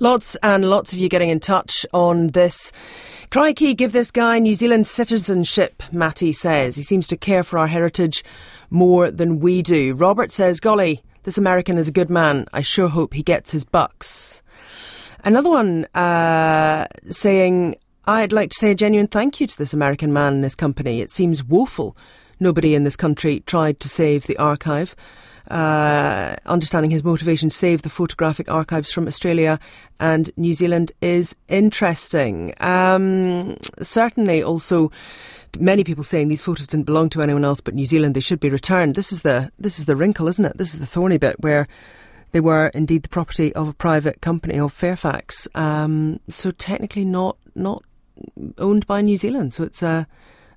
Lots and lots of you getting in touch on this. Crikey, give this guy New Zealand citizenship, Matty says. He seems to care for our heritage more than we do. Robert says, Golly, this American is a good man. I sure hope he gets his bucks. Another one uh, saying, I'd like to say a genuine thank you to this American man and his company. It seems woeful. Nobody in this country tried to save the archive uh, understanding his motivation to save the photographic archives from Australia and New Zealand is interesting. Um, certainly, also many people saying these photos didn't belong to anyone else but New Zealand. They should be returned. This is the this is the wrinkle, isn't it? This is the thorny bit where. They were indeed the property of a private company of Fairfax, um, so technically not not owned by New Zealand. So it's a,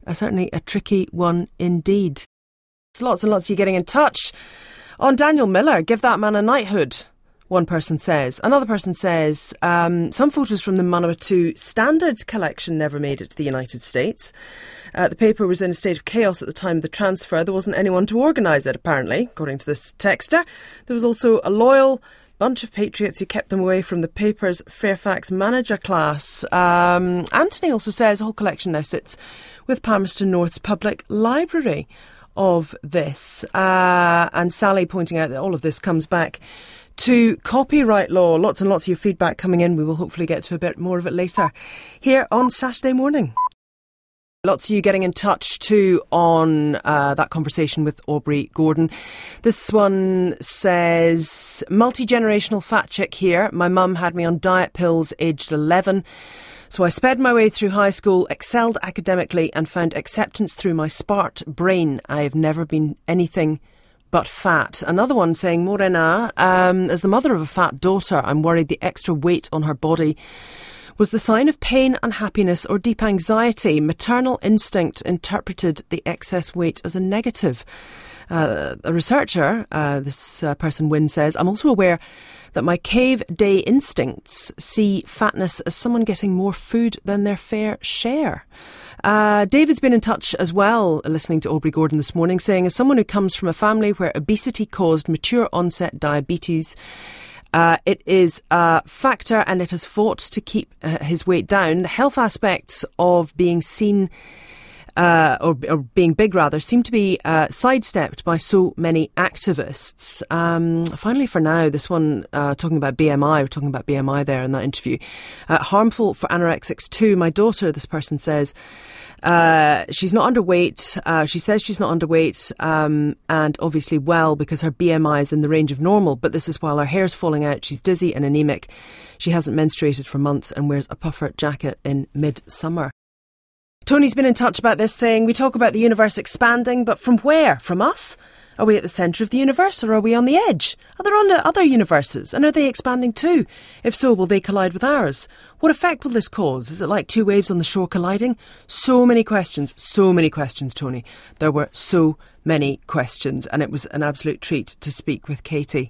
a certainly a tricky one indeed. It's Lots and lots of you getting in touch. On Daniel Miller, give that man a knighthood. One person says. Another person says um, some photos from the Manawatu Standards collection never made it to the United States. Uh, the paper was in a state of chaos at the time of the transfer. There wasn't anyone to organise it, apparently, according to this texter. There was also a loyal bunch of patriots who kept them away from the paper's Fairfax manager class. Um, Anthony also says the whole collection now sits with Palmerston North's Public Library of this. Uh, and Sally pointing out that all of this comes back to copyright law. Lots and lots of your feedback coming in. We will hopefully get to a bit more of it later here on Saturday morning. Lots of you getting in touch too on uh, that conversation with Aubrey Gordon. This one says, multi generational fat chick here. My mum had me on diet pills aged 11. So I sped my way through high school, excelled academically, and found acceptance through my smart brain. I have never been anything but fat. Another one saying, Morena, um, as the mother of a fat daughter, I'm worried the extra weight on her body was the sign of pain, unhappiness, or deep anxiety. Maternal instinct interpreted the excess weight as a negative. Uh, a researcher, uh, this uh, person Wynne says, I'm also aware that my cave day instincts see fatness as someone getting more food than their fair share. Uh, David's been in touch as well, listening to Aubrey Gordon this morning, saying, as someone who comes from a family where obesity caused mature onset diabetes, uh, it is a factor and it has fought to keep uh, his weight down. The health aspects of being seen uh, or, or, being big rather, seem to be uh, sidestepped by so many activists. Um, finally, for now, this one uh, talking about BMI, we're talking about BMI there in that interview. Uh, harmful for anorexics too. My daughter, this person says, uh, she's not underweight. Uh, she says she's not underweight um, and obviously well because her BMI is in the range of normal, but this is while her hair's falling out. She's dizzy and anemic. She hasn't menstruated for months and wears a puffer jacket in midsummer. Tony's been in touch about this, saying we talk about the universe expanding, but from where? From us? Are we at the centre of the universe or are we on the edge? Are there other universes and are they expanding too? If so, will they collide with ours? What effect will this cause? Is it like two waves on the shore colliding? So many questions, so many questions, Tony. There were so many questions and it was an absolute treat to speak with Katie.